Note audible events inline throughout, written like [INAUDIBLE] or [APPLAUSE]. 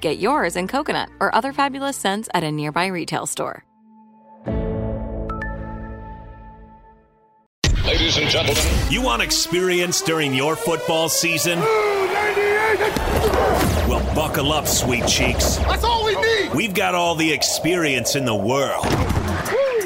Get yours in coconut or other fabulous scents at a nearby retail store. Ladies and gentlemen, you want experience during your football season? Well, buckle up, sweet cheeks. That's all we need. We've got all the experience in the world.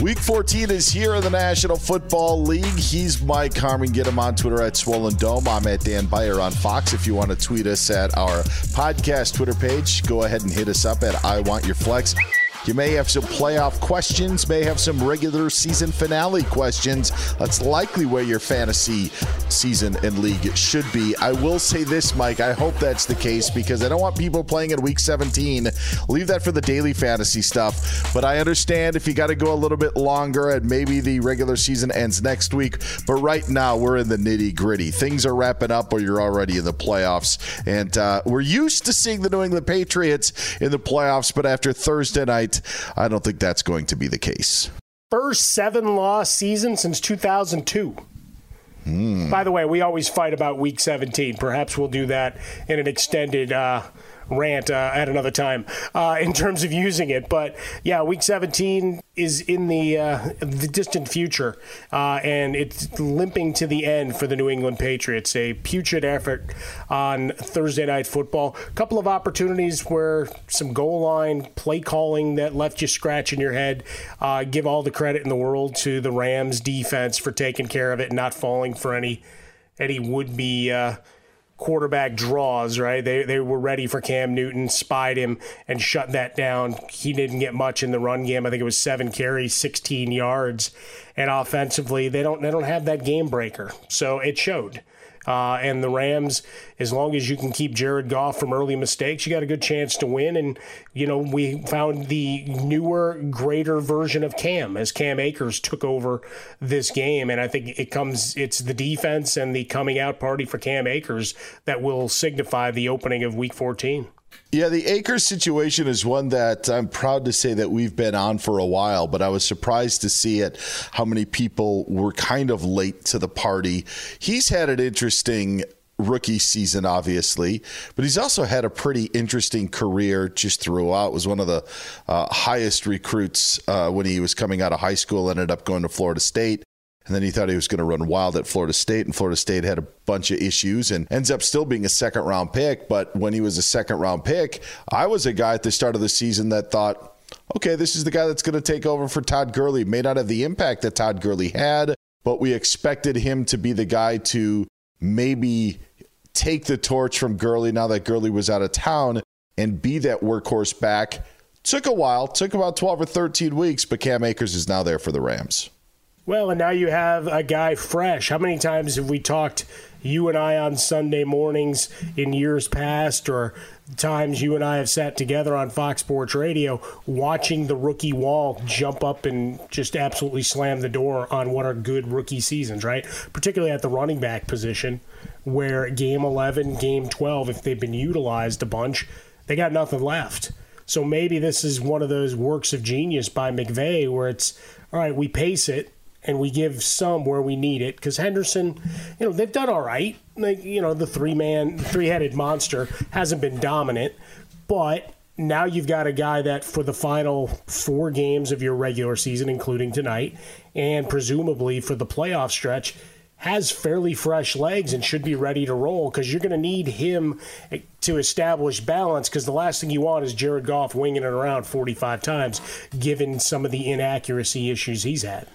Week 14 is here in the National Football League. He's Mike Harmon. Get him on Twitter at Swollen Dome. I'm at Dan Beyer on Fox. If you want to tweet us at our podcast Twitter page, go ahead and hit us up at I Want Your Flex. You may have some playoff questions, may have some regular season finale questions. That's likely where your fantasy season and league should be. I will say this, Mike. I hope that's the case because I don't want people playing in week 17. Leave that for the daily fantasy stuff. But I understand if you got to go a little bit longer and maybe the regular season ends next week. But right now, we're in the nitty gritty. Things are wrapping up or you're already in the playoffs. And uh, we're used to seeing the New England Patriots in the playoffs, but after Thursday night, I don't think that's going to be the case. First seven loss season since 2002. Mm. By the way, we always fight about week 17. Perhaps we'll do that in an extended uh, rant uh, at another time uh, in terms of using it. But yeah, week 17 is in the uh, the distant future, uh, and it's limping to the end for the New England Patriots. A putrid effort on Thursday night football. A couple of opportunities where some goal line play calling that left you scratching your head. Uh, give all the credit in the world to the Rams defense for taking care of it and not falling for any any would be uh, quarterback draws, right? They they were ready for Cam Newton, spied him and shut that down. He didn't get much in the run game. I think it was 7 carries, 16 yards. And offensively, they don't they don't have that game breaker. So it showed. Uh, and the Rams, as long as you can keep Jared Goff from early mistakes, you got a good chance to win. And, you know, we found the newer, greater version of Cam as Cam Akers took over this game. And I think it comes, it's the defense and the coming out party for Cam Akers that will signify the opening of week 14. Yeah, the Akers situation is one that I'm proud to say that we've been on for a while, but I was surprised to see it how many people were kind of late to the party. He's had an interesting rookie season, obviously, but he's also had a pretty interesting career just throughout. Was one of the uh, highest recruits uh, when he was coming out of high school. Ended up going to Florida State. And then he thought he was going to run wild at Florida State, and Florida State had a bunch of issues and ends up still being a second round pick. But when he was a second round pick, I was a guy at the start of the season that thought, okay, this is the guy that's going to take over for Todd Gurley. May not have the impact that Todd Gurley had, but we expected him to be the guy to maybe take the torch from Gurley now that Gurley was out of town and be that workhorse back. Took a while, took about 12 or 13 weeks, but Cam Akers is now there for the Rams. Well, and now you have a guy fresh. How many times have we talked, you and I, on Sunday mornings in years past, or times you and I have sat together on Fox Sports Radio watching the rookie wall jump up and just absolutely slam the door on what are good rookie seasons, right? Particularly at the running back position, where game 11, game 12, if they've been utilized a bunch, they got nothing left. So maybe this is one of those works of genius by McVay where it's, all right, we pace it and we give some where we need it because Henderson, you know, they've done all right. Like you know, the three man, three headed monster hasn't been dominant, but now you've got a guy that for the final four games of your regular season, including tonight, and presumably for the playoff stretch, has fairly fresh legs and should be ready to roll because you're going to need him to establish balance because the last thing you want is Jared Goff winging it around 45 times, given some of the inaccuracy issues he's had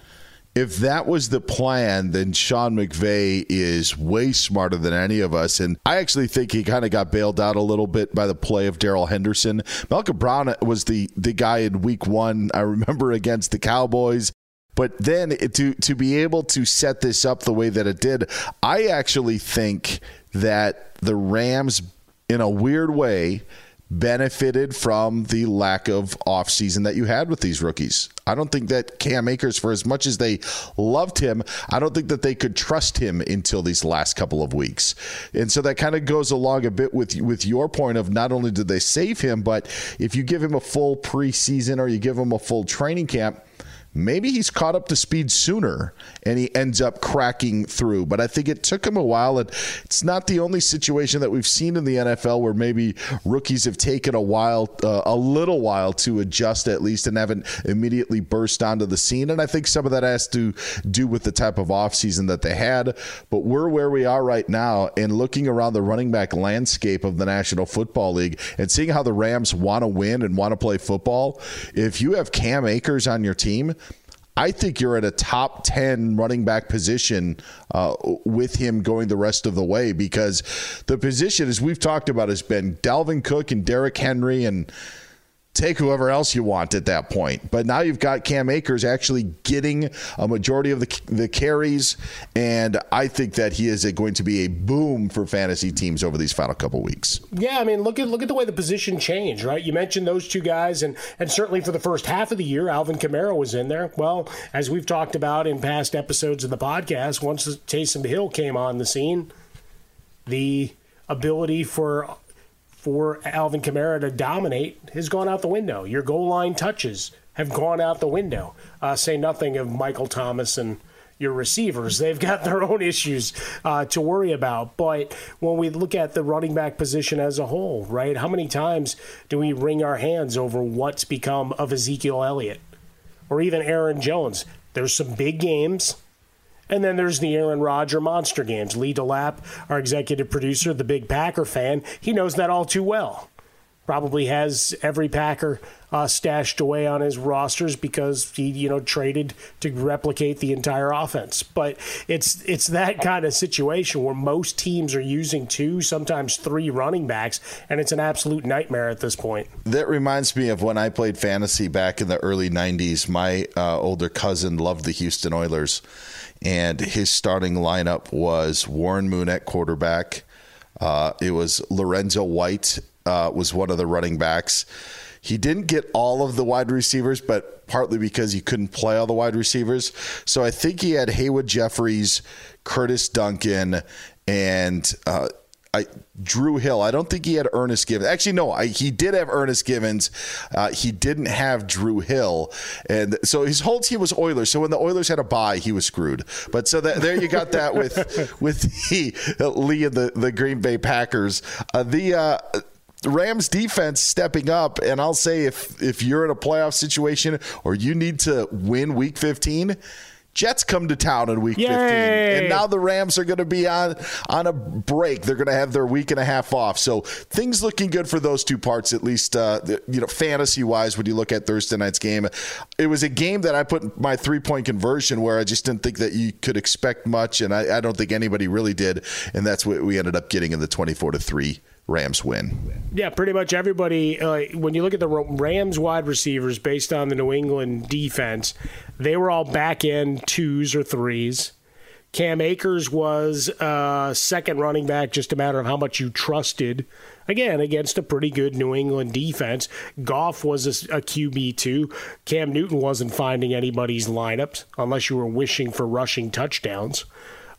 if that was the plan, then Sean McVay is way smarter than any of us. And I actually think he kind of got bailed out a little bit by the play of Darrell Henderson. Malcolm Brown was the the guy in week one, I remember against the Cowboys. But then to to be able to set this up the way that it did, I actually think that the Rams, in a weird way, benefited from the lack of offseason that you had with these rookies. I don't think that Cam Akers, for as much as they loved him, I don't think that they could trust him until these last couple of weeks. And so that kind of goes along a bit with with your point of not only did they save him, but if you give him a full preseason or you give him a full training camp, maybe he's caught up to speed sooner and he ends up cracking through. But I think it took him a while. And it's not the only situation that we've seen in the NFL where maybe rookies have taken a while, uh, a little while to adjust at least and haven't immediately burst onto the scene. And I think some of that has to do with the type of offseason that they had. But we're where we are right now and looking around the running back landscape of the National Football League and seeing how the Rams want to win and want to play football. If you have Cam Akers on your team, I think you're at a top 10 running back position uh, with him going the rest of the way because the position, as we've talked about, has been Dalvin Cook and Derrick Henry and take whoever else you want at that point. But now you've got Cam Akers actually getting a majority of the, the carries, and I think that he is a, going to be a boom for fantasy teams over these final couple weeks. Yeah, I mean, look at look at the way the position changed, right? You mentioned those two guys, and and certainly for the first half of the year, Alvin Kamara was in there. Well, as we've talked about in past episodes of the podcast, once Taysom Hill came on the scene, the ability for for Alvin Kamara to dominate has gone out the window. Your goal line touches have gone out the window. Uh, say nothing of Michael Thomas and your receivers. They've got their own issues uh, to worry about. But when we look at the running back position as a whole, right, how many times do we wring our hands over what's become of Ezekiel Elliott or even Aaron Jones? There's some big games and then there's the Aaron Rodger monster games. Lee DeLapp, our executive producer, the big Packer fan, he knows that all too well. Probably has every Packer uh, stashed away on his rosters because he, you know, traded to replicate the entire offense. But it's it's that kind of situation where most teams are using two, sometimes three running backs, and it's an absolute nightmare at this point. That reminds me of when I played fantasy back in the early '90s. My uh, older cousin loved the Houston Oilers, and his starting lineup was Warren Moon at quarterback. Uh, it was Lorenzo White uh, was one of the running backs. He didn't get all of the wide receivers, but partly because he couldn't play all the wide receivers. So I think he had Haywood Jeffires, Curtis Duncan, and uh, I, Drew Hill. I don't think he had Ernest Givens. Actually, no, I, he did have Ernest Givens. Uh, he didn't have Drew Hill, and so his whole team was Oilers. So when the Oilers had a bye, he was screwed. But so that, there you got that with [LAUGHS] with the Lee and the the Green Bay Packers. Uh, the uh, Rams defense stepping up, and I'll say if if you're in a playoff situation or you need to win Week 15. Jets come to town in week Yay. 15 and now the Rams are going to be on on a break. They're going to have their week and a half off. So things looking good for those two parts at least uh, you know fantasy-wise when you look at Thursday night's game. It was a game that I put my three-point conversion where I just didn't think that you could expect much and I, I don't think anybody really did and that's what we ended up getting in the 24 to 3 Rams win. Yeah, pretty much everybody. Uh, when you look at the Rams wide receivers based on the New England defense, they were all back end twos or threes. Cam Akers was uh, second running back, just a matter of how much you trusted. Again, against a pretty good New England defense. Goff was a, a QB2. Cam Newton wasn't finding anybody's lineups unless you were wishing for rushing touchdowns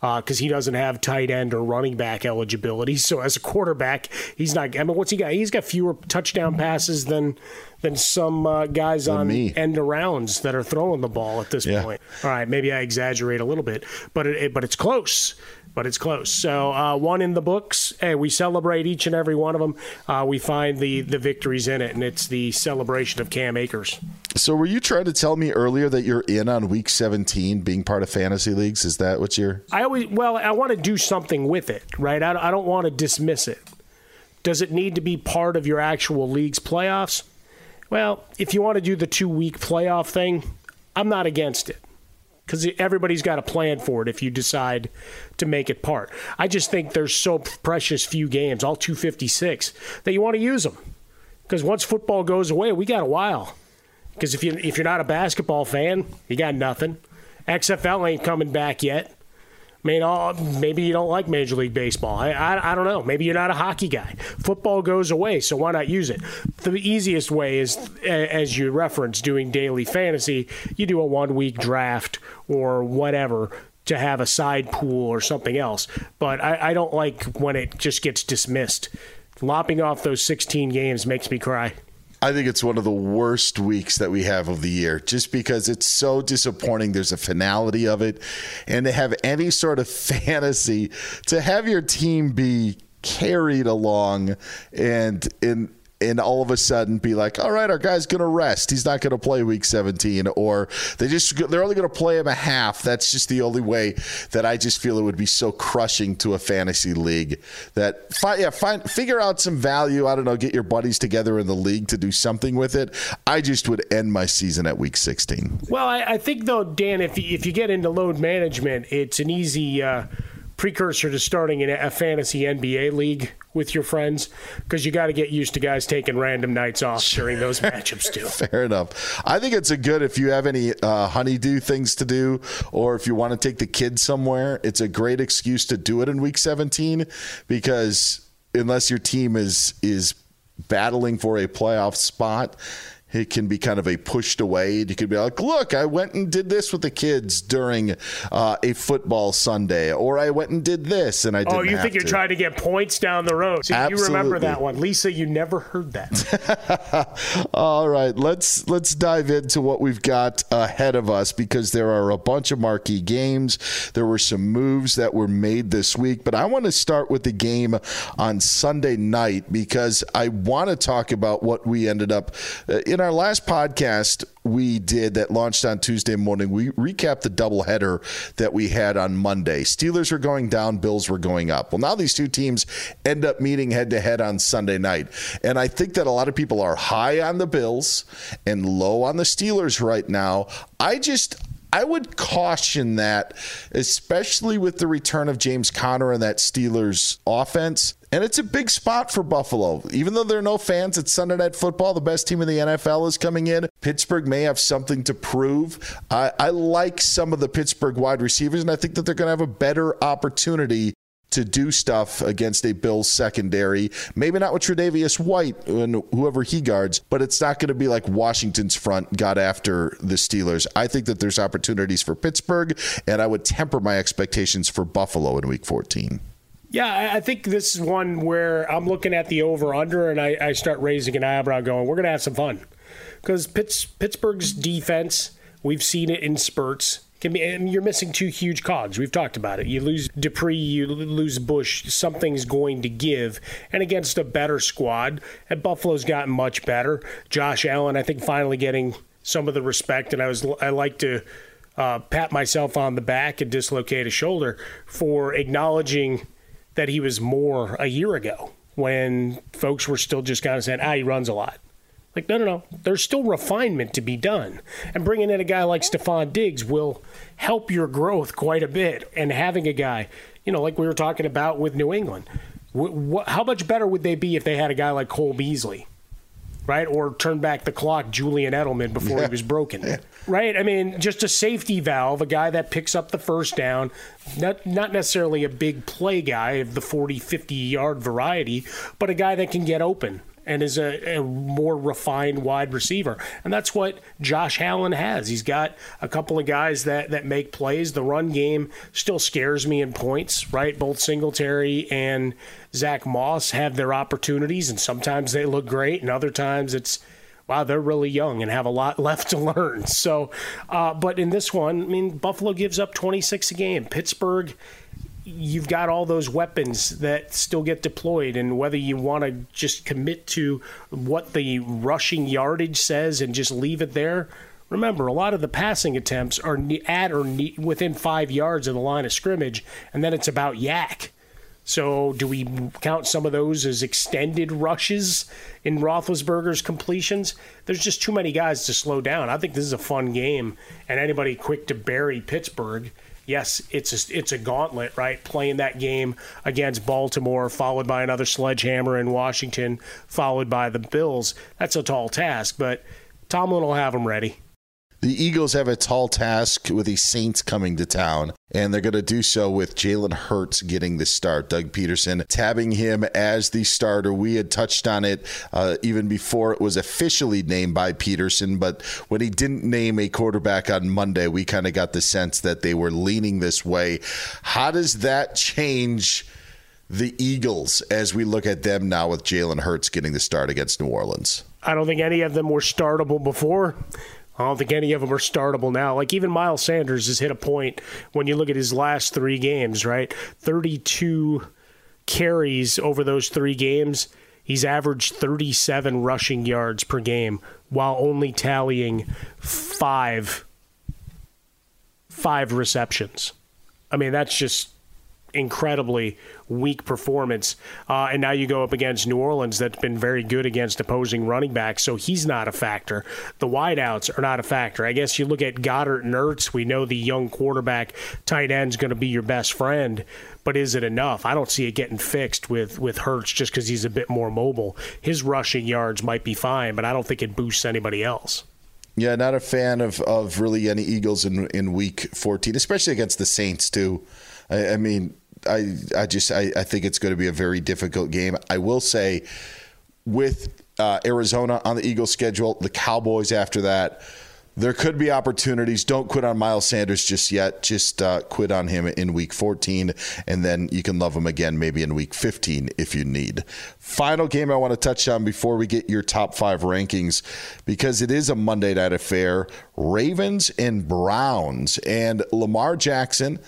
because uh, he doesn't have tight end or running back eligibility. So as a quarterback, he's not. I mean, what's he got? He's got fewer touchdown passes than than some uh, guys than on me. end arounds that are throwing the ball at this yeah. point. All right, maybe I exaggerate a little bit, but it, it, but it's close but it's close. So uh, one in the books. Hey, we celebrate each and every one of them. Uh, we find the the victories in it, and it's the celebration of Cam Akers. So were you trying to tell me earlier that you're in on Week 17, being part of fantasy leagues? Is that what you're? I always well, I want to do something with it, right? I, I don't want to dismiss it. Does it need to be part of your actual league's playoffs? Well, if you want to do the two week playoff thing, I'm not against it because everybody's got a plan for it if you decide to make it part. I just think there's so precious few games, all 256, that you want to use them. Because once football goes away, we got a while. Because if you if you're not a basketball fan, you got nothing. XFL ain't coming back yet. Mean, maybe you don't like Major League Baseball. I, I, I, don't know. Maybe you're not a hockey guy. Football goes away, so why not use it? The easiest way is, as you reference, doing daily fantasy. You do a one week draft or whatever to have a side pool or something else. But I, I don't like when it just gets dismissed. Lopping off those 16 games makes me cry. I think it's one of the worst weeks that we have of the year just because it's so disappointing. There's a finality of it. And to have any sort of [LAUGHS] fantasy, to have your team be carried along and in and all of a sudden be like, all right, our guy's going to rest. He's not going to play week 17 or they just they're only going to play him a half. That's just the only way that I just feel it would be so crushing to a fantasy league that fi- yeah, find figure out some value, I don't know, get your buddies together in the league to do something with it. I just would end my season at week 16. Well, I, I think though, Dan, if you, if you get into load management, it's an easy uh, precursor to starting in a fantasy NBA league with your friends because you got to get used to guys taking random nights off during those [LAUGHS] matchups too. Fair enough. I think it's a good if you have any uh, honeydew things to do or if you want to take the kids somewhere. It's a great excuse to do it in week 17 because unless your team is is battling for a playoff spot it can be kind of a pushed away. You could be like, look, I went and did this with the kids during uh, a football Sunday, or I went and did this, and I didn't. Oh, you think you're to. trying to get points down the road? So you remember that one, Lisa? You never heard that. [LAUGHS] All right, let's let's dive into what we've got ahead of us because there are a bunch of marquee games. There were some moves that were made this week, but I want to start with the game on Sunday night because I want to talk about what we ended up uh, in our last podcast we did that launched on Tuesday morning, we recapped the doubleheader that we had on Monday. Steelers were going down, Bills were going up. Well, now these two teams end up meeting head to head on Sunday night. And I think that a lot of people are high on the Bills and low on the Steelers right now. I just I would caution that, especially with the return of James Conner and that Steelers offense. And it's a big spot for Buffalo. Even though there are no fans, it's Sunday Night Football. The best team in the NFL is coming in. Pittsburgh may have something to prove. I, I like some of the Pittsburgh wide receivers, and I think that they're going to have a better opportunity to do stuff against a Bills secondary. Maybe not with Tre'Davious White and whoever he guards, but it's not going to be like Washington's front got after the Steelers. I think that there's opportunities for Pittsburgh, and I would temper my expectations for Buffalo in Week 14. Yeah, I think this is one where I'm looking at the over under and I, I start raising an eyebrow going, we're going to have some fun. Because Pittsburgh's defense, we've seen it in spurts can be, and you're missing two huge cogs. We've talked about it. You lose Dupree, you lose Bush. Something's going to give. And against a better squad, and Buffalo's gotten much better. Josh Allen, I think, finally getting some of the respect. And I was I like to uh, pat myself on the back and dislocate a shoulder for acknowledging that he was more a year ago when folks were still just kind of saying, ah, he runs a lot. Like, no, no, no. There's still refinement to be done. And bringing in a guy like Stefon Diggs will help your growth quite a bit. And having a guy, you know, like we were talking about with New England, wh- wh- how much better would they be if they had a guy like Cole Beasley? Right? Or turn back the clock, Julian Edelman, before yeah. he was broken. Yeah. Right? I mean, just a safety valve, a guy that picks up the first down, not, not necessarily a big play guy of the 40, 50 yard variety, but a guy that can get open and is a, a, more refined wide receiver. And that's what Josh Allen has. He's got a couple of guys that, that make plays. The run game still scares me in points, right? Both Singletary and Zach Moss have their opportunities, and sometimes they look great, and other times it's wow, they're really young and have a lot [LAUGHS] left to learn. So, uh, but in this one, I mean, Buffalo gives up 26 a game. Pittsburgh you've got all those weapons that still get deployed, and whether you want to just commit to what the rushing yardage says and just leave it there. Remember, a lot of the passing attempts are at or within five yards of the line of scrimmage, and then it's about YAC So, do we count some of those as extended rushes in Roethlisberger's completions? There's just too many guys to slow down. I think this is a fun game, and anybody quick to bury Pittsburgh yes, it's a, it's a gauntlet, right? Playing that game against Baltimore, followed by another sledgehammer in Washington, followed by the Bills. That's a tall task, but Tomlin will have them ready. The Eagles have a tall task with the Saints coming to town, and they're going to do so with Jalen Hurts getting the start. Doug Pederson tabbing him as the starter. We had touched on it uh, even before it was officially named by Pederson, but when he didn't name a quarterback on Monday, we kind of got the sense that they were leaning this way. How does that change? the Eagles as we look at them now with Jalen Hurts getting the start against New Orleans? I don't think any of them were startable before. I don't think any of them are startable now. Like even Miles Sanders has hit a point when you look at his last three games, right? 32 carries over those three games. He's averaged 37 rushing yards per game while only tallying five five receptions. I mean, that's just incredibly weak performance. Uh, and now you go up against New Orleans that's been very good against opposing running backs, so he's not a factor. The wideouts are not a factor. I guess you look at Goedert and Ertz, we know the young quarterback tight end's going to be your best friend, but is it enough? I don't see it getting fixed with, with Hurts just because he's a bit more mobile. His rushing yards might be fine, but I don't think it boosts anybody else. Yeah, not a fan of, of really any Eagles in, in week 14, especially against the Saints, too. I, I mean, I I just I, I think it's going to be a very difficult game. I will say with uh, Arizona on the Eagles schedule, the Cowboys after that. There could be opportunities. Don't quit on Miles Sanders just yet. Just uh, quit on him in week 14, and then you can love him again maybe in week 15 if you need. Final game I want to touch on before we get your top five rankings, because it is a Monday night affair Ravens and Browns. And Lamar Jackson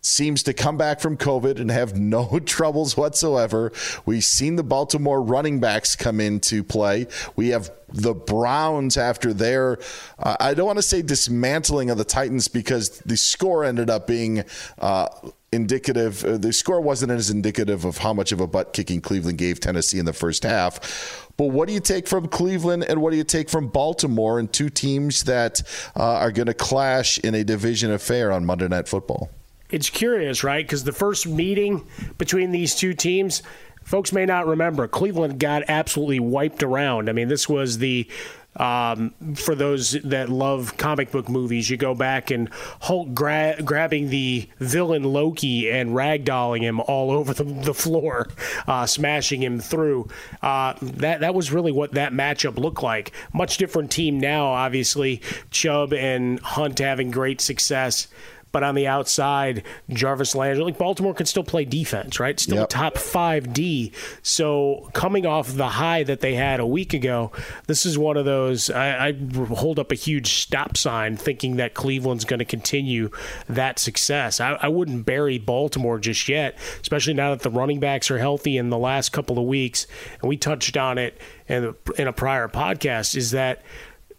seems to come back from COVID and have [LAUGHS] no troubles whatsoever. We've seen the Baltimore running backs come into play. We have the Browns after their, uh, I don't want to say dismantling of the Titans because the score ended up being. Uh, indicative. Uh, the score wasn't as indicative of how much of a butt kicking Cleveland gave Tennessee in the first half. But what do you take from Cleveland and what do you take from Baltimore and two teams that uh, are going to clash in a division affair on Monday Night Football? It's curious, right? Because the first meeting between these two teams, folks may not remember, Cleveland got absolutely wiped around. I mean, this was the um, for those that love comic book movies, you go back and Hulk gra- grabbing the villain Loki and ragdolling him all over the, the floor, uh, smashing him through. Uh, that that was really what that matchup looked like. Much different team now, obviously. Chubb and Hunt having great success. But on the outside, Jarvis Landry, like Baltimore can still play defense, right? Still yep. top five D. So coming off the high that they had a week ago, this is one of those. I, I hold up a huge stop sign, thinking that Cleveland's going to continue that success. I, I wouldn't bury Baltimore just yet, especially now that the running backs are healthy in the last couple of weeks. And we touched on it in, in a prior podcast. Is that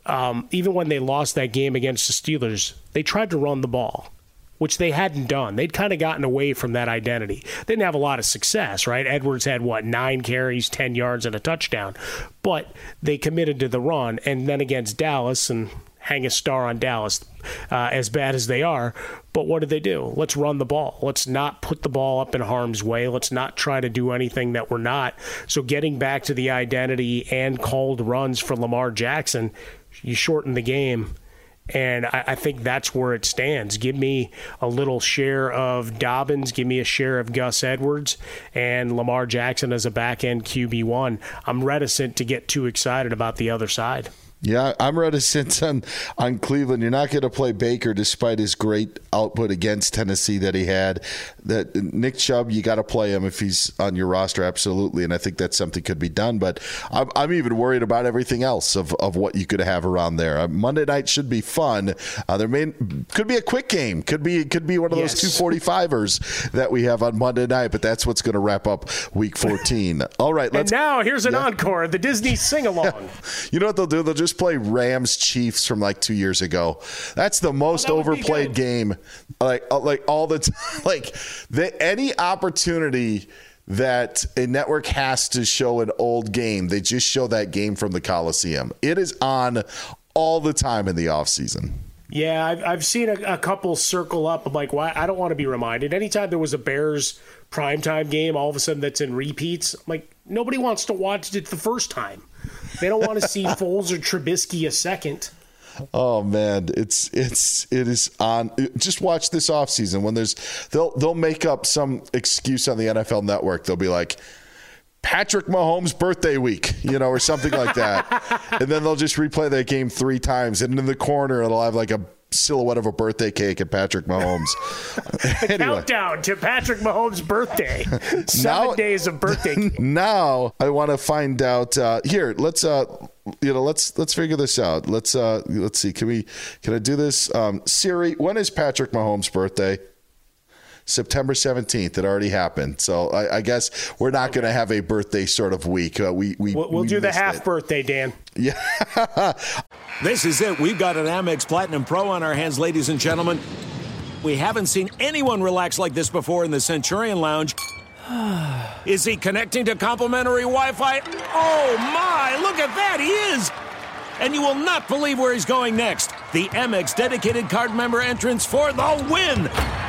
um, even when they lost that game against the Steelers, they tried to run the ball which they hadn't done. They'd kind of gotten away from that identity. They didn't have a lot of success, right? Edwards had what nine carries, ten yards, and a touchdown, but they committed to the run. And then against Dallas, and hang a star on Dallas, uh, as bad as they are. But what did they do? Let's run the ball. Let's not put the ball up in harm's way. Let's not try to do anything that we're not. So getting back to the identity and called runs for Lamar Jackson, you shorten the game and I, I, think that's where it stands. Give me a little share of Dobbins, give me a share of Gus Edwards, and Lamar Jackson as a back end QB1. I'm reticent to get too excited about the other side. Yeah, I'm reticent on, on Cleveland. You're not going to play Baker despite his great output against Tennessee that he had. That Nick Chubb, you got to play him if he's on your roster, absolutely. And I think that something could be done. But I'm, I'm even worried about everything else of, of what you could have around there. Uh, Monday night should be fun. Uh, there may could be a quick game. Could be could be one of yes. those two 45ers that we have on Monday night. But that's what's going to wrap up Week 14. [LAUGHS] All right, let's. And now here's an yeah. encore, the Disney sing along. Yeah. [LAUGHS] You know what they'll do? They'll just just play Rams Chiefs from like two years ago. That's the most oh, that overplayed game. Like uh, like all the time. [LAUGHS] Like the, any opportunity that a network has to show an old game, they just show that game from the Coliseum. It is on all the time in the off season. Yeah, I've, I've seen a, a, couple circle up. I'm like, why? I don't want to be reminded. Anytime there was a Bears primetime game, all of a sudden that's in repeats. I'm like, nobody wants to watch it the first time. They don't want to see Foles or Trubisky a second. Oh man, it's it's it is on. Just watch this offseason when there's they'll they'll make up some excuse on the NFL Network. They'll be like. Patrick Mahomes' birthday week, you know, or something like that. [LAUGHS] and then they'll just replay that game three times. And in the corner, it'll have like a silhouette of a birthday cake at Patrick Mahomes. [LAUGHS] anyway. countdown to Patrick Mahomes' birthday. [LAUGHS] Seven now, days of birthday. [LAUGHS] Now I want to find out. Uh, here, let's. Uh, you know, let's let's figure this out. Let's uh, let's see. Can we? Can I do this? Um, Siri, when is Patrick Mahomes' birthday? September 17th. It already happened. So I, I guess we're not okay. going to have a birthday sort of week. Uh, we, we, we'll, we'll we do the half it. birthday, Dan. Yeah. [LAUGHS] this is it. We've got an Amex Platinum Pro on our hands, ladies and gentlemen. We haven't seen anyone relax like this before in the Centurion Lounge. [SIGHS] is he connecting to complimentary Wi Fi? Oh, my. Look at that. He is and you will not believe where he's going next. The Amex dedicated card member entrance for the win.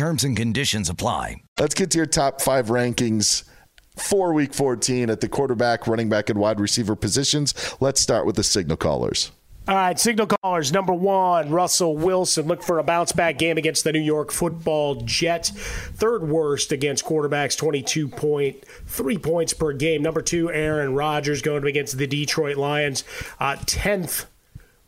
Terms and conditions apply. Let's get to your top five rankings for week 14 at the quarterback, running back, and wide receiver positions. Let's start with the signal callers. All right, signal callers. Number one, Russell Wilson. Look for a bounce back game against the New York football Jets. Third worst against quarterbacks, 22.3 points per game. Number two, Aaron Rodgers going against the Detroit Lions. Uh, 10th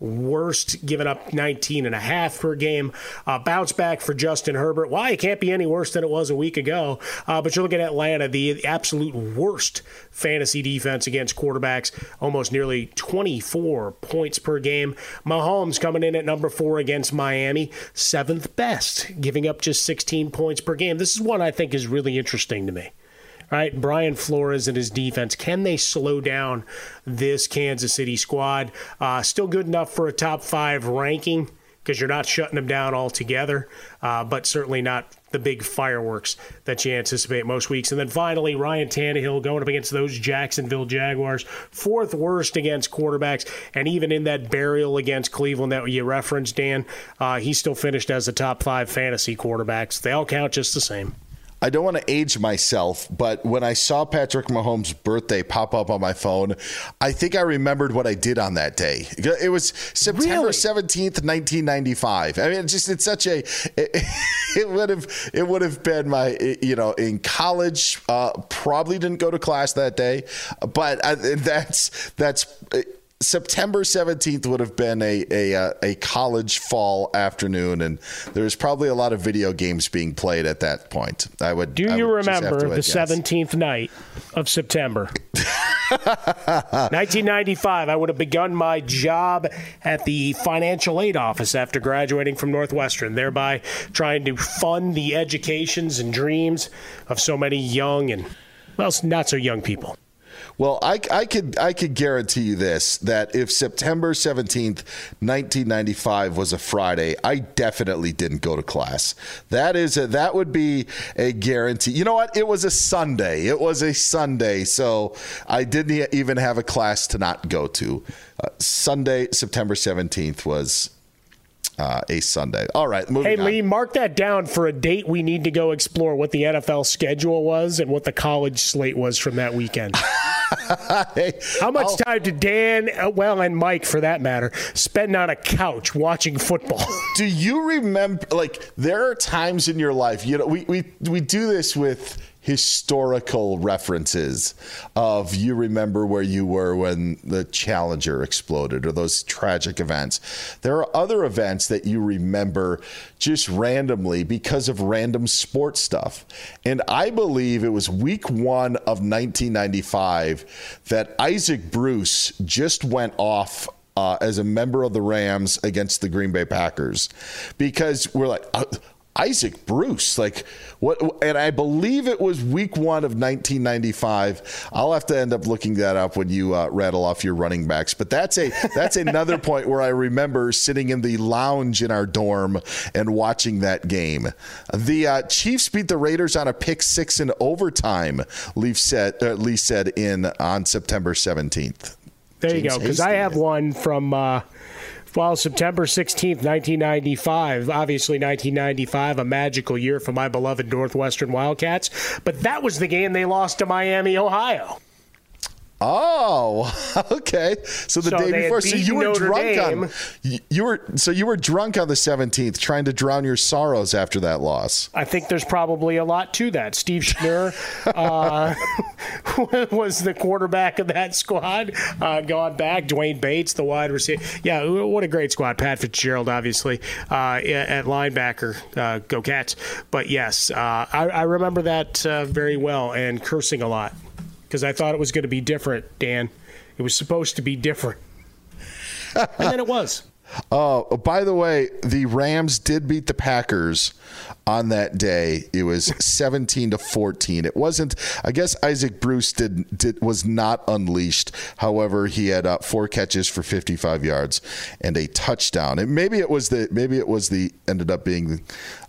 worst, giving up 19 and a half per game. Uh, bounce back for Justin Herbert. Why? It can't be any worse than it was a week ago. Uh, but you're looking at Atlanta, the absolute worst fantasy defense against quarterbacks, almost nearly 24 points per game. Mahomes coming in at number four against Miami, seventh best, giving up just 16 points per game. This is one I think is really interesting to me right? Brian Flores and his defense. Can they slow down this Kansas City squad? Uh, still good enough for a top five ranking because you're not shutting them down altogether, uh, but certainly not the big fireworks that you anticipate most weeks. And then finally, Ryan Tannehill going up against those Jacksonville Jaguars, fourth worst against quarterbacks, and even in that burial against Cleveland that you referenced, Dan, uh, he still finished as the top five fantasy quarterbacks. They all count just the same. I don't want to age myself, but when I saw Patrick Mahomes' birthday pop up on my phone, I think I remembered what I did on that day. It was September seventeenth, nineteen ninety five. I mean, just it's such a it, [LAUGHS] it, would have it would have been my you know in college. Uh, probably didn't go to class that day, but I, that's that's September 17th would have been a, a, uh, a college fall afternoon, and there was probably a lot of video games being played at that point. I would. Do I you would remember the 17th night of September? [LAUGHS] 1995. I would have begun my job at the financial aid office after graduating from Northwestern, thereby trying to fund the educations and dreams of so many young and well, not so young people. Well, I, I could I could guarantee you this that if September seventeenth, nineteen ninety five was a Friday, I definitely didn't go to class. That is a, that would be a guarantee. You know what? It was a Sunday. It was a Sunday, so I didn't even have a class to not go to. Uh, Sunday, September seventeenth was uh, a Sunday. All right, Hey, on. Lee, mark that down for a date. We need to go explore what the NFL schedule was and what the college slate was from that weekend. [LAUGHS] hey, How much I'll, time did Dan, uh, well, and Mike, for that matter, spend on a couch watching football? [LAUGHS] do you remember? Like, there are times in your life, you know, we we we do this with historical references of you remember where you were when the Challenger exploded or those tragic events. There are other events that you remember just randomly because of random sports stuff. And I believe it was week one of 1995 that Isaac Bruce just went off uh, as a member of the Rams against the Green Bay Packers because we're like, uh, Isaac Bruce, like what? And I believe it was week one of 1995. I'll have to end up looking that up when you uh, rattle off your running backs. But that's a that's another [LAUGHS] point where I remember sitting in the lounge in our dorm and watching that game. The uh, Chiefs beat the Raiders on a pick six in overtime. Leaf said, uh, Lee said in on September 17th. There James you go. Because I have one from. Well, September 16th, 1995. Obviously, 1995, a magical year for my beloved Northwestern Wildcats. But that was the game they lost to Miami, Ohio. Oh, [LAUGHS] okay. So the so day before, so you were Notre drunk Dame. on you were so you were drunk on the seventeenth, trying to drown your sorrows after that loss. I think there's probably a lot to that. Steve Schnur [LAUGHS] uh, [LAUGHS] was the quarterback of that squad. Uh, gone back, D'Wayne Bates, the wide receiver. Yeah, what a great squad. Pat Fitzgerald, obviously, uh, at linebacker. Uh, go Cats! But yes, uh, I, I, remember that uh, very well, and cursing a lot because I thought it was going to be different, Dan. It was supposed to be different. and then it was. Oh, by the way, the Rams did beat the Packers on that day. It was [LAUGHS] 17 to 14. It wasn't I guess Isaac Bruce did, did was not unleashed. However, he had uh, four catches for 55 yards and a touchdown. And maybe it was the maybe it was the ended up being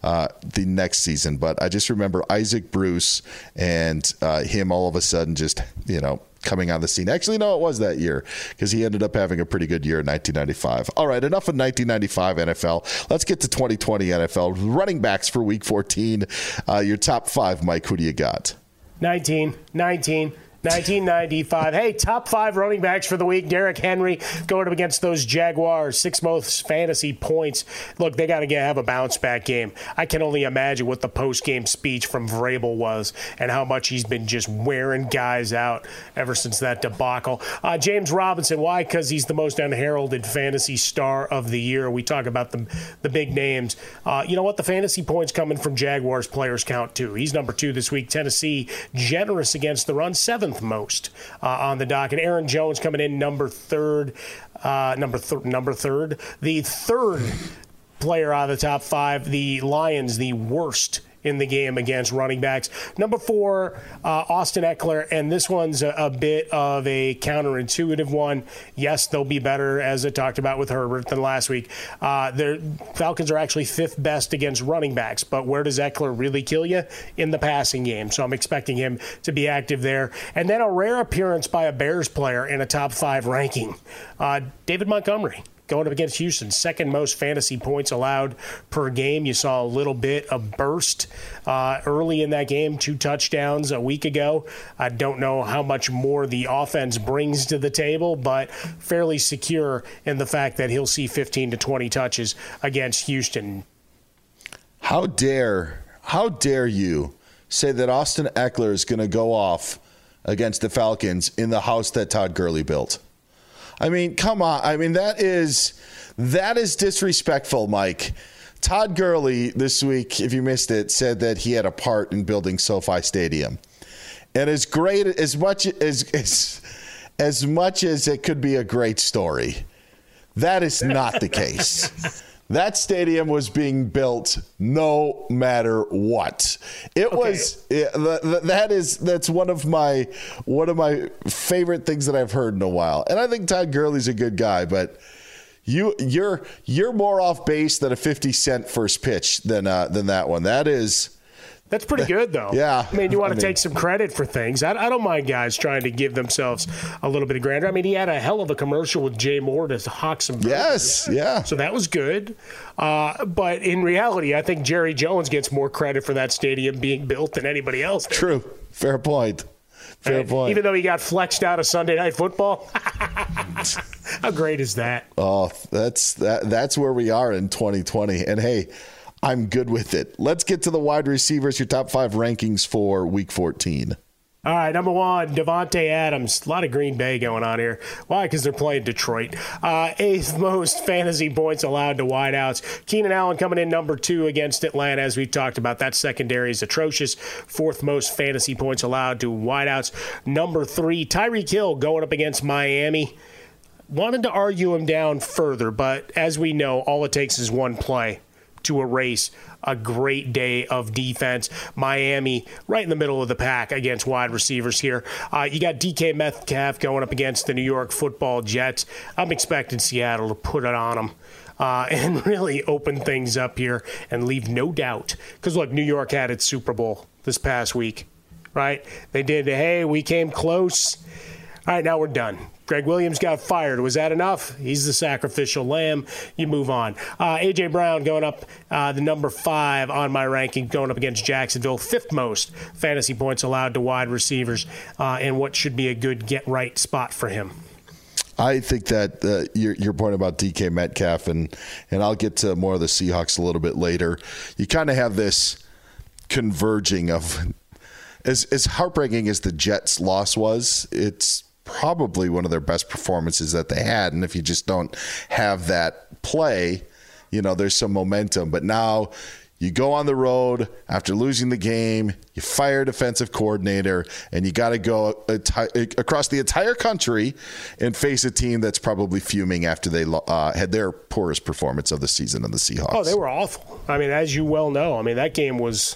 uh, the next season, but I just remember Isaac Bruce and uh, him all of a sudden just, you know, coming on the scene. Actually, no, it was that year because he ended up having a pretty good year in 1995. All right, enough of 1995 NFL. Let's get to 2020 NFL. Running backs for week 14. Uh, your top five, Mike. Who do you got? 19, 19. 1995. Hey, top five running backs for the week. Derrick Henry going up against those Jaguars. Six most fantasy points. Look, they got to have a bounce back game. I can only imagine what the post game speech from Vrabel was and how much he's been just wearing guys out ever since that debacle. Uh, James Robinson, why? Because he's the most unheralded fantasy star of the year. We talk about the, the big names. Uh, you know what? The fantasy points coming from Jaguars players count too. He's number two this week. Tennessee, generous against the run, seventh seventh most uh, on the dock, and Aaron Jones coming in number third, uh, number th- number third, the third player out of the top five. The Lions, the worst in the game against running backs. Number four, uh, Austin Ekeler, and this one's a, a, bit of a counterintuitive one. Yes, they'll be better, as I talked about with Herbert, than last week. Uh, the Falcons are actually fifth best against running backs, but where does Ekeler really kill you? In the passing game. So I'm expecting him to be active there. And then a rare appearance by a Bears player in a top five ranking, uh, David Montgomery going up against Houston, second most fantasy points allowed per game. You saw a little bit of burst uh, early in that game, two touchdowns a week ago. I don't know how much more the offense brings to the table, but fairly secure in the fact that he'll see 15 to 20 touches against Houston. How dare, how dare you say that Austin Ekeler is going to go off against the Falcons in the house that Todd Gurley built? I mean, come on. I mean, that is that is disrespectful, Mike. Todd Gurley this week, if you missed it, said that he had a part in building SoFi Stadium. And as great as much as as, as much as it could be a great story, that is not the case. [LAUGHS] That stadium was being built no matter what. It okay. was it, that is that's one of my one of my favorite things that I've heard in a while. And I think Todd Gurley's a good guy, but you you're you're more off base than a 50 cent first pitch than uh, than that one. That is that's pretty good, though. [LAUGHS] yeah. I mean, you want to I mean, take some credit for things. I, I, don't mind guys trying to give themselves a little bit of grandeur. I mean, he had a hell of a commercial with Jay Moore to hawk some. Burgers. Yes, yeah. So that was good. Uh, but in reality, I think Jerry Jones gets more credit for that stadium being built than anybody else. There. True. Fair point. Fair right? point. Even though he got flexed out of Sunday Night Football. [LAUGHS] How great is that? Oh, that's that. That's where we are in 2020. And hey, I'm good with it. Let's get to the wide receivers, your top five rankings for week 14. All right, number one, Davante Adams. A lot of Green Bay going on here. Why? Because they're playing Detroit. Uh, eighth most fantasy points allowed to wideouts. Keenan Allen coming in number two against Atlanta, as we talked about. That secondary is atrocious. Fourth most fantasy points allowed to wideouts. Number three, Tyreek Hill going up against Miami. Wanted to argue him down further, but as we know, all it takes is one play to erase a great day of defense. Miami right in the middle of the pack against wide receivers here. Uh, you got DK Metcalf going up against the New York football Jets. I'm expecting Seattle to put it on them. Uh, [LAUGHS] and really open things up here and leave no doubt. Because look, New York had its Super Bowl this past week, right? They did, hey, we came close. All right, now we're done. Gregg Williams got fired. Was that enough? He's the sacrificial lamb. You move on. Uh, A.J. Brown going up uh, the number five on my ranking, going up against Jacksonville, fifth most fantasy points allowed to wide receivers, uh, and what should be a good get right spot for him. I think that uh, your your point about DK Metcalf and and I'll get to more of the Seahawks a little bit later. You kind of have this converging of as as heartbreaking as the Jets' loss was. It's probably one of their best performances that they had. And if you just don't have that play, you know, there's some momentum. But now you go on the road after losing the game, you fire defensive coordinator, and you got to go across the entire country and face a team that's probably fuming after they uh, had their poorest performance of the season in the Seahawks. Oh, they were awful. I mean, as you well know, I mean, that game was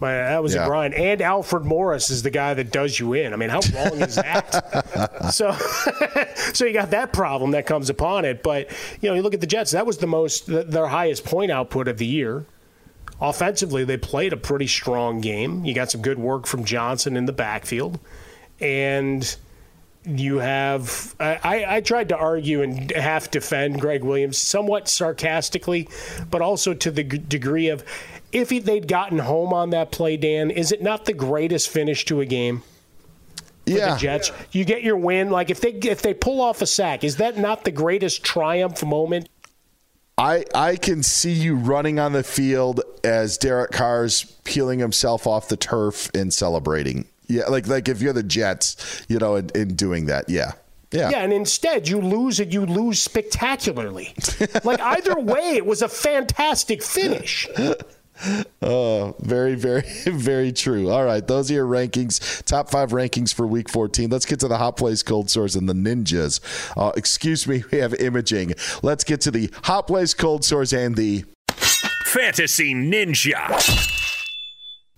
that was yeah. a grind. And Alfred Morris is the guy that does you in. I mean, how wrong is that? [LAUGHS] so, [LAUGHS] so you got that problem that comes upon it. But you know, you look at the Jets. That was the most their highest point output of the year. Offensively, they played a pretty strong game. You got some good work from Johnson in the backfield, and you have I, I, tried to argue and half defend greg Williams somewhat sarcastically, but also to the g- degree of if he, they'd gotten home on that play, Dan, is it not the greatest finish to a game? yeah. the Jets. You get your win. Like if they if they pull off a sack, is that not the greatest triumph moment? I I can see you running on the field as Derek Carr's peeling himself off the turf and celebrating. Yeah, like like if you're the Jets, you know, in, in doing that. Yeah. Yeah. yeah, and instead you lose it. You lose spectacularly. [LAUGHS] like either way, it was a fantastic finish. [LAUGHS] Oh, very, very, [LAUGHS] very true. All right, those are your rankings. Top five rankings for Week 14. Let's get to the hot plays, cold sores, and the ninjas. Uh, excuse me, we have imaging. Let's get to the hot plays, cold sores, and the fantasy ninja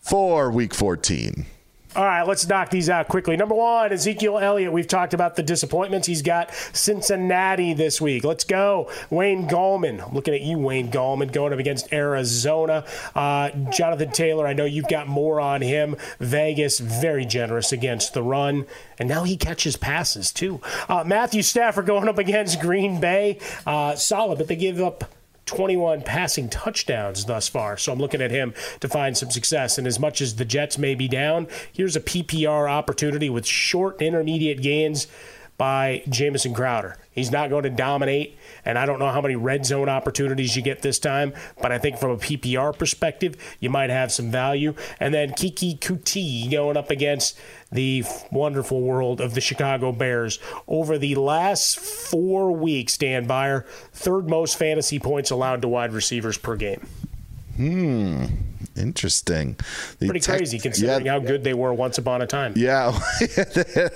for Week 14. All right, let's knock these out quickly. Number one, Ezekiel Elliott. We've talked about the disappointments. He's got Cincinnati this week. Let's go. Wayne Gallman. I'm looking at you, Wayne Gallman, going up against Arizona. Uh, Jonathan Taylor, I know you've got more on him. Vegas, very generous against the run. And now he catches passes, too. Uh, Matthew Stafford going up against Green Bay. Uh, solid, but they give up 21 passing touchdowns thus far. So I'm looking at him to find some success. And as much as the Jets may be down, here's a PPR opportunity with short intermediate gains by Jamison Crowder. He's not going to dominate, and I don't know how many red zone opportunities you get this time, but I think from a PPR perspective, you might have some value. And then Keke Coutee going up against the wonderful world of the Chicago Bears. Over the last four weeks, Dan Beyer, third most fantasy points allowed to wide receivers per game. Hmm. Interesting. Pretty crazy considering yeah, how good they were once upon a time. Yeah.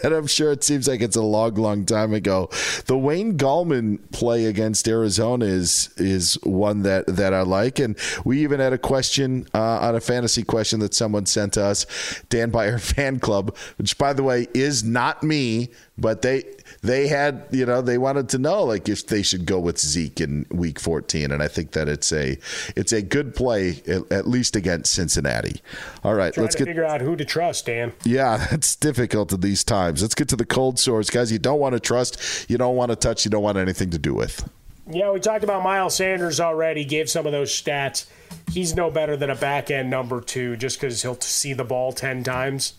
and [LAUGHS] I'm sure it seems like it's a long, long time ago. The Wayne Gallman play against Arizona is is one that, that I like. And we even had a question uh, on a fantasy question that someone sent to us, Dan Beyer [LAUGHS] Fan Club, which, by the way, is not me, but they they had, you know, they wanted to know like if they should go with Zeke in Week 14, and I think that it's a it's a good play at, at least against Cincinnati. All right, let's get figure out who to trust, Dan. Yeah, [LAUGHS] it's difficult at these times. Let's get to the cold sores, guys. You don't want to trust, you don't want to touch, you don't want anything to do with. Yeah, we talked about Miles Sanders already. Gave some of those stats. He's no better than a back end number two, just because he'll see the ball ten times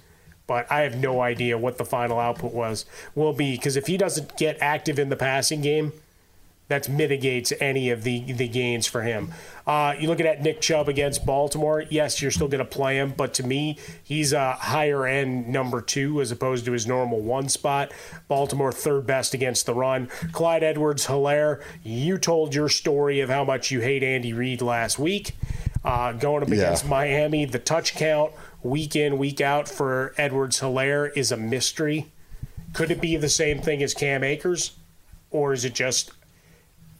but I have no idea what the final output was will be because if he doesn't get active in the passing game, that mitigates any of the, the gains for him. Uh, you looking at Nick Chubb against Baltimore. Yes, you're still going to play him, but to me, he's a higher end number two as opposed to his normal one spot. Baltimore third best against the run. Clyde Edwards Helaire, you told your story of how much you hate Andy Reid last week. Uh, going up against yeah. Miami, the touch count week in, week out for Edwards Helaire is a mystery. Could it be the same thing as Cam Akers? Or is it just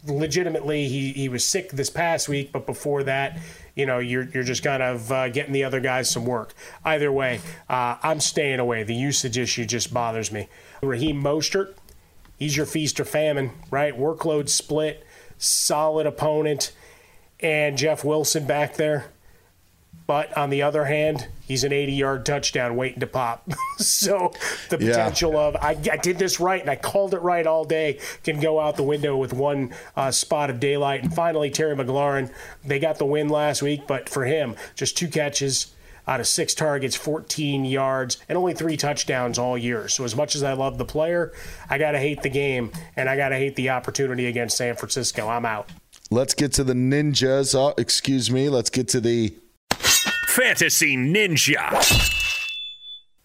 legitimately he, he was sick this past week, but before that, you know, you're, you're just kind of uh, getting the other guys some work. Either way, uh, I'm staying away. The usage issue just bothers me. Raheem Mostert, he's your feast or famine, right? Workload split, solid opponent, and Jeff Wilson back there. But on the other hand, he's an 80 yard touchdown waiting to pop. [LAUGHS] so the potential yeah. of I, I, did this right and I called it right all day can go out the window with one uh, spot of daylight. And finally, Terry McLaurin, they got the win last week, but for him, just two catches out of six targets, 14 yards, and only three touchdowns all year. So, as much as I love the player, I got to hate the game and I got to hate the opportunity against San Francisco. I'm out. Let's get to the Ninjas. Oh, excuse me. Let's get to the Fantasy Ninja.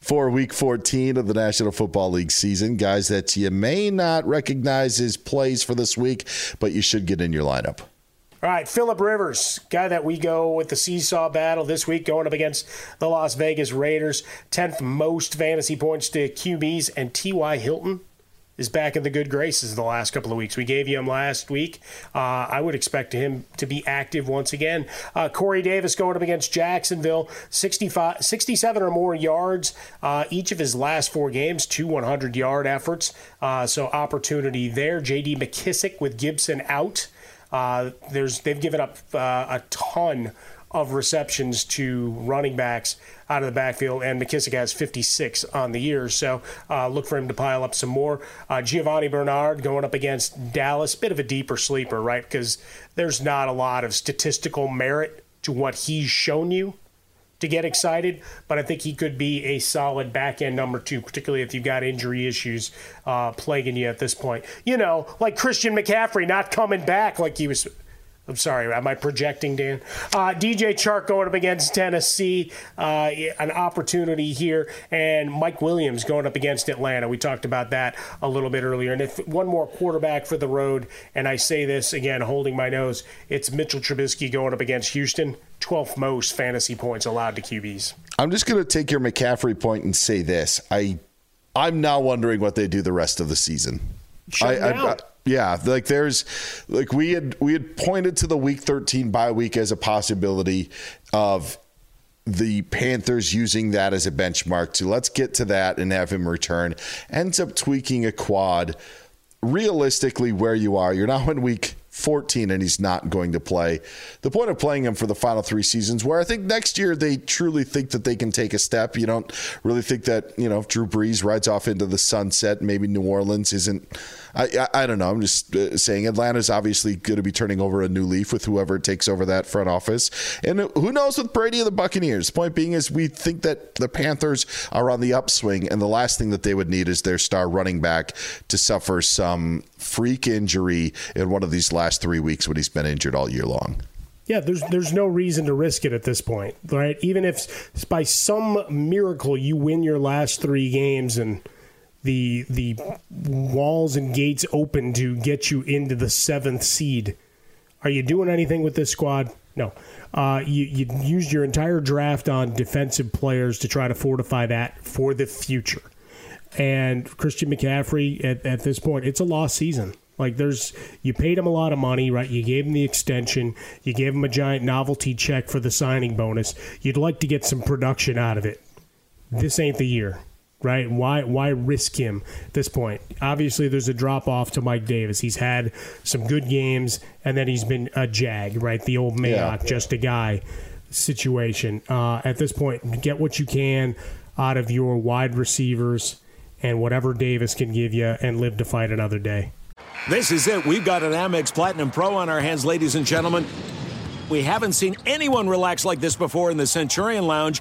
For week 14 of the National Football League season, guys that you may not recognize as plays for this week, but you should get in your lineup. All right, Philip Rivers, guy that we go with the seesaw battle this week, going up against the Las Vegas Raiders. 10th most fantasy points to QBs, and T.Y. Hilton is back in the good graces the last couple of weeks. We gave you him last week. Uh, I would expect him to be active once again. Uh, Corey Davis going up against Jacksonville, 65, 67 or more yards uh, each of his last four games, two 100 yard efforts. Uh, so opportunity there. J.D. McKissick with Gibson out. Uh, there's they've given up uh, a ton of receptions to running backs out of the backfield, and McKissick has 56 on the year. So uh, look for him to pile up some more. Uh, Giovani Bernard going up against Dallas, bit of a deeper sleeper, right? Because there's not a lot of statistical merit to what he's shown you to get excited, but I think he could be a solid back end number two, particularly if you've got injury issues uh, plaguing you at this point. You know, like Christian McCaffrey not coming back like he was I'm sorry, am I projecting, Dan? Uh, DJ Chark going up against Tennessee, uh, an opportunity here, and Mike Williams going up against Atlanta. We talked about that a little bit earlier. And if one more quarterback for the road, and I say this again, holding my nose, it's Mitchell Trubisky going up against Houston. 12th most fantasy points allowed to QBs. I'm just going to take your McCaffrey point and say this: I, I'm now wondering what they do the rest of the season. I, I, I yeah, like there's like we had we had pointed to the week 13 bye week as a possibility of the Panthers using that as a benchmark to let's get to that and have him return. Ends up tweaking a quad. Realistically, where you are, you're now in week 14 and he's not going to play. The point of playing him for the final three seasons, where I think next year they truly think that they can take a step. You don't really think that, you know, Drew Brees rides off into the sunset. Maybe New Orleans isn't I, I, I don't know. I'm just uh, saying Atlanta's obviously going to be turning over a new leaf with whoever takes over that front office. And who knows with Brady and the Buccaneers? Point being is we think that the Panthers are on the upswing, and the last thing that they would need is their star running back to suffer some freak injury in one of these last three weeks when he's been injured all year long. Yeah, there's there's no reason to risk it at this point, right? Even if by some miracle you win your last three games and the the walls and gates open to get you into the seventh seed. Are you doing anything with this squad? No. Uh, you, you used your entire draft on defensive players to try to fortify that for the future. And Christian McCaffrey, at, at this point, it's a lost season. Like there's, you paid him a lot of money, right? You gave him the extension. You gave him a giant novelty check for the signing bonus. You'd like to get some production out of it. This ain't the year right? Why why risk him at this point? Obviously, there's a drop off to Mike Davis. He's had some good games, and then he's been a jag, right? The old Mayock, yeah. just a guy situation. Uh, at this point, get what you can out of your wide receivers and whatever Davis can give you, and live to fight another day. This is it. We've got an Amex Platinum Pro on our hands, ladies and gentlemen. We haven't seen anyone relax like this before in the Centurion Lounge.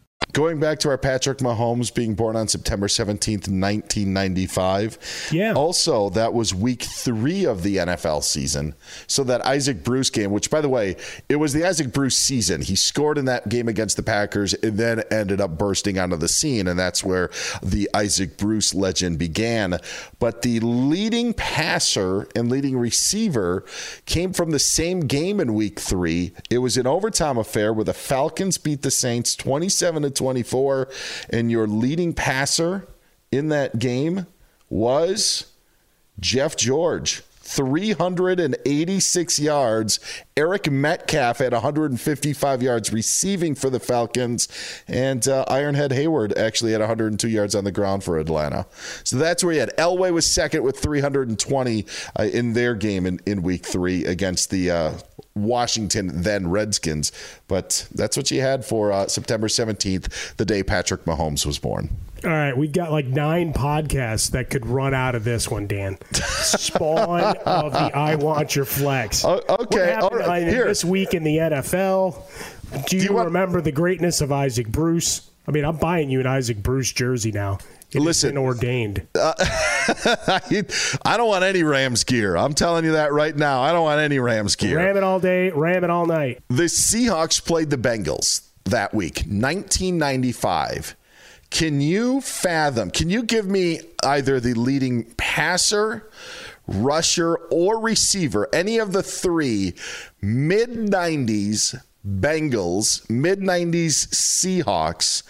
Going back to our Patrick Mahomes being born on September 17th, 1995. Yeah. Also, that was week three of the NFL season. So that Isaac Bruce game, which, by the way, it was the Isaac Bruce season. He scored in that game against the Packers and then ended up bursting onto the scene. And that's where the Isaac Bruce legend began. But the leading passer and leading receiver came from the same game in week three. It was an overtime affair where the Falcons beat the Saints 27 to 24. And your leading passer in that game was Jeff George. 386 yards. Eric Metcalf had 155 yards receiving for the Falcons. And uh, Ironhead Heyward actually had 102 yards on the ground for Atlanta. So that's where he had. Elway was second with 320 uh, in their game in, in week three against the uh, Washington then Redskins. But that's what you had for uh, September 17th, the day Patrick Mahomes was born. All right, we've got like nine podcasts that could run out of this one, Dan. Spawn of the I Want Your Flex. Oh, okay, What happened all right, here. this week in the NFL? Do you, remember the greatness of Isaac Bruce? I mean, I'm buying you an Isaac Bruce jersey now. It Listen. ordained. Uh, [LAUGHS] I don't want any Rams gear. I'm telling you that right now. I don't want any Rams gear. Ram it all day, ram it all night. The Seahawks played the Bengals that week, 1995. Can you fathom? Can you give me either the leading passer, rusher, or receiver, any of the three mid 90s Bengals, mid 90s Seahawks?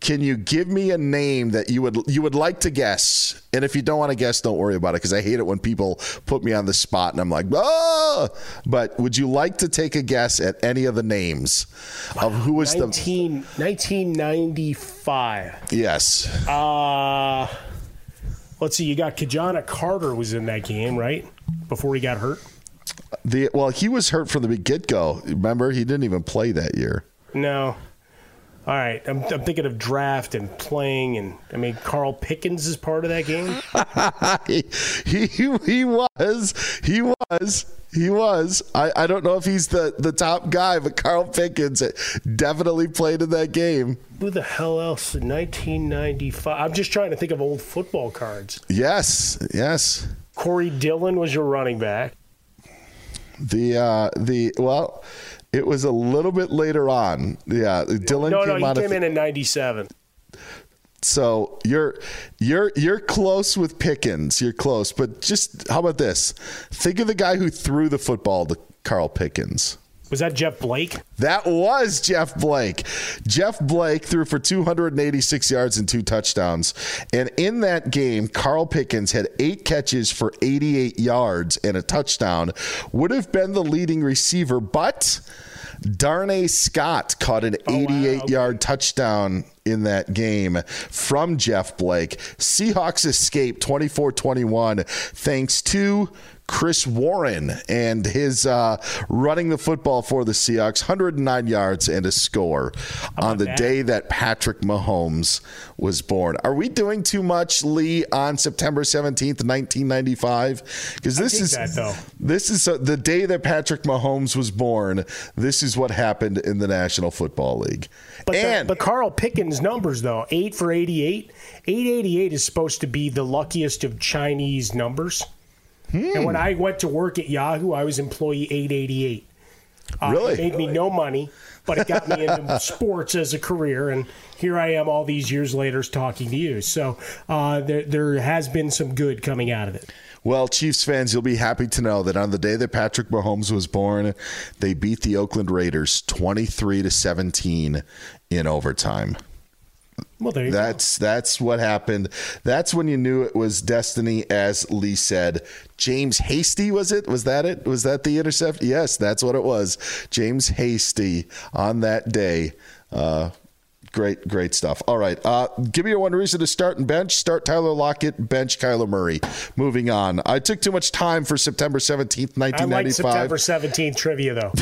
Can you give me a name that you would you would like to guess? And if you don't want to guess, don't worry about it because I hate it when people put me on the spot and I'm like, oh. But would you like to take a guess at any of the names of who was 19, 1995. yes? Uh, let's see. You got Ki-Jana Carter was in that game, right? Before he got hurt. The well, he was hurt from the get go. Remember, he didn't even play that year. No. All right, I'm, I'm thinking of draft and playing, and I mean Carl Pickens is part of that game. [LAUGHS] [LAUGHS] he, he he was he was he was. I, I don't know if he's the the top guy, but Carl Pickens definitely played in that game. Who the hell else in 1995? I'm just trying to think of old football cards. Yes, yes. Corey Dillon was your running back. The uh the well it was a little bit later on. Yeah, Dillon. No, came no, he came th- in in '97. So you're you're you're close with Pickens. You're close, but just how about this? Think of the guy who threw the football to Carl Pickens. Was that Jeff Blake? That was Jeff Blake. Jeff Blake threw for 286 yards and two touchdowns. And in that game, Carl Pickens had eight catches for 88 yards and a touchdown. Would have been the leading receiver, but Darnay Scott caught an 88 oh, wow. yard touchdown in that game from Jeff Blake. Seahawks escaped 24 21 thanks to Chris Warren and his uh, running the football for the Seahawks, 109 yards and a score on the that? day that Patrick Mahomes was born. Are we doing too much, Lee, on September 17th, 1995? Because this is that, this is uh, the day that Patrick Mahomes was born. This is what happened in the National Football League. But and the, but Carl Pickens numbers though, eight for 88. 888 is supposed to be the luckiest of Chinese numbers. Hmm. And when I went to work at Yahoo, I was employee 888. Uh, really? It made me no money, but it got me into [LAUGHS] sports as a career. And here I am all these years later talking to you. So uh, there, there has been some good coming out of it. Well, Chiefs fans, you'll be happy to know that on the day that Patrick Mahomes was born, they beat the Oakland Raiders 23 to 17 in overtime. Well, there you that's go. that's what happened. That's when you knew it was destiny, as Lee said. James Hasty was it? Was that it? Was that the intercept? Yes, that's what it was. James Hasty on that day. Uh, Great, great stuff. All right. Uh, give me your one reason to start and bench. Start Tyler Lockett, bench Kyler Murray. Moving on. I took too much time for September 17th, 1995. I like September 17th trivia, though.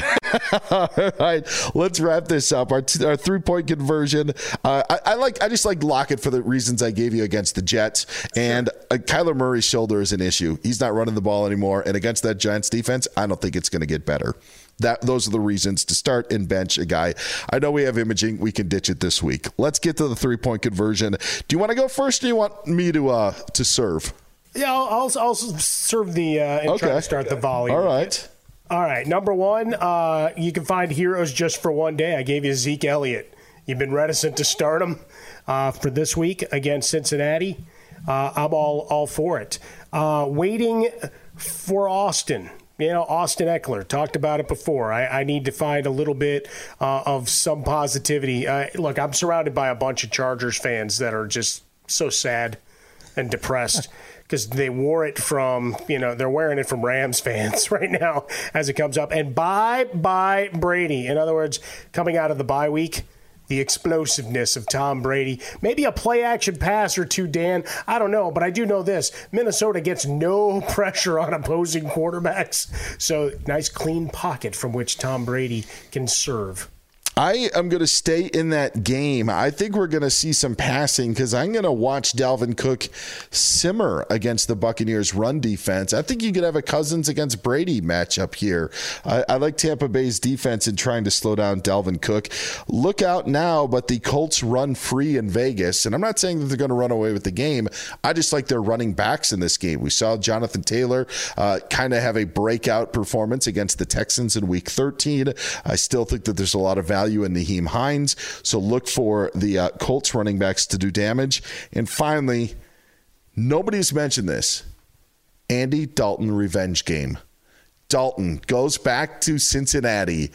[LAUGHS] All right. Let's wrap this up. Our, t- our three point conversion. Uh, I, I, like. I just like Lockett for the reasons I gave you against the Jets. And uh, Kyler Murray's shoulder is an issue. He's not running the ball anymore. And against that Giants defense, I don't think it's going to get better that those are the reasons to start and bench a guy. I know we have imaging; we can ditch it this week. Let's get to the three point conversion. Do you want to go first, or do you want me to uh, to serve? Yeah, I'll, I'll, I'll serve the uh, and okay. try to start the volley. All right. All right. Number one, uh, you can find heroes just for one day. I gave you Zeke Elliott. You've been reticent to start him uh, for this week against Cincinnati. Uh, I'm all all for it. Uh, waiting for Austin you know, Austin Ekeler talked about it before. I, I need to find a little bit uh, of some positivity. Uh, look, I'm surrounded by a bunch of Chargers fans that are just so sad and depressed [LAUGHS] because they wore it from, you know, they're wearing it from Rams fans [LAUGHS] right now as it comes up. And bye bye Brady. In other words, coming out of the bye week the explosiveness of Tom Brady. Maybe a play action pass or two, Dan. I don't know, but I do know this Minnesota gets no [LAUGHS] pressure on opposing quarterbacks. So, nice clean pocket from which Tom Brady can serve. I am going to stay in that game. I think we're going to see some passing because I'm going to watch Dalvin Cook simmer against the Buccaneers' run defense. I think you could have a Cousins against Brady matchup here. I, I like Tampa Bay's defense in trying to slow down Dalvin Cook. Look out now, but the Colts run free in Vegas. And I'm not saying that they're going to run away with the game. I just like their running backs in this game. We saw Jonathan Taylor uh, kind of have a breakout performance against the Texans in week 13. I still think that there's a lot of value value in Nyheim Hines. So look for the uh, Colts running backs to do damage. And finally, nobody's mentioned this Andy Dalton revenge game. Dalton goes back to Cincinnati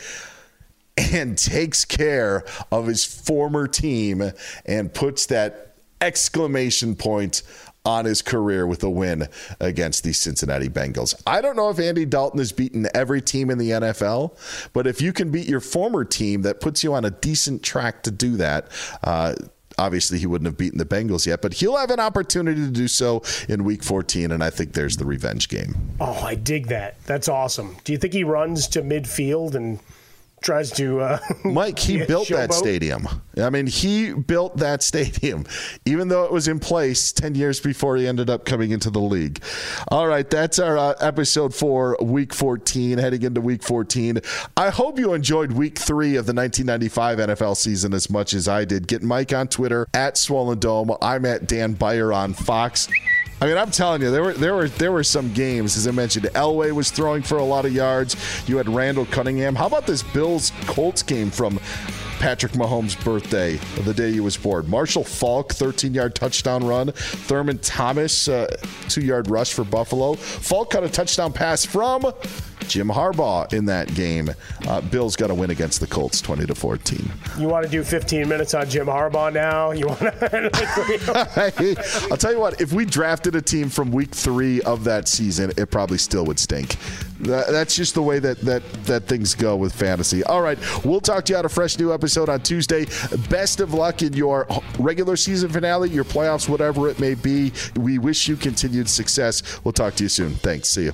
and [LAUGHS] takes care of his former team and puts that exclamation point on his career with a win against the Cincinnati Bengals. I don't know if Andy Dalton has beaten every team in the NFL, but if you can beat your former team, that puts you on a decent track to do that. Uh, obviously, he wouldn't have beaten the Bengals yet, but he'll have an opportunity to do so in week 14, and I think there's the revenge game. Oh, I dig that. That's awesome. Do you think he runs to midfield and tries to. Uh, [LAUGHS] Mike, he [LAUGHS] built that stadium. I mean, he built that stadium, even though it was in place 10 years before he ended up coming into the league. All right, that's our uh, episode for week 14, heading into week 14. I hope you enjoyed week three of the 1995 NFL season as much as I did. Get Mike on Twitter at Swollen Dome. I'm at Dan Beyer on Fox. I mean, I'm telling you, there were there were there were some games, as I mentioned. Elway was throwing for a lot of yards. You had Randall Cunningham. How about this Bills Colts game from Patrick Mahomes' birthday, the day he was born? Marshall Faulk, 13 yard touchdown run. Thurman Thomas, uh, two yard rush for Buffalo. Faulk caught a touchdown pass from Jim Harbaugh in that game. Uh, Bills got a win against the Colts, 20 to 14. You want to do 15 minutes on Jim Harbaugh now? You want to? [LAUGHS] I'll tell you what. If we drafted a team from week three of that season, it probably still would stink. That's just the way that that that things go with fantasy. All right, we'll talk to you on a fresh new episode on Tuesday. Best of luck in your regular season finale, your playoffs, whatever it may be. We wish you continued success. We'll talk to you soon. Thanks. See you.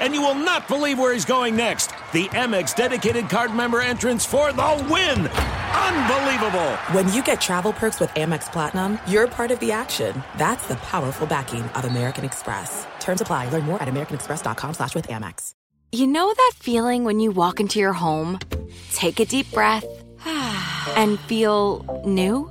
And you will not believe where he's going next. The Amex dedicated card member entrance for the win. Unbelievable. When you get travel perks with Amex Platinum, you're part of the action. That's the powerful backing of American Express. Terms apply. Learn more at americanexpress.com slash with Amex. You know that feeling when you walk into your home, take a deep breath, [SIGHS] and feel new?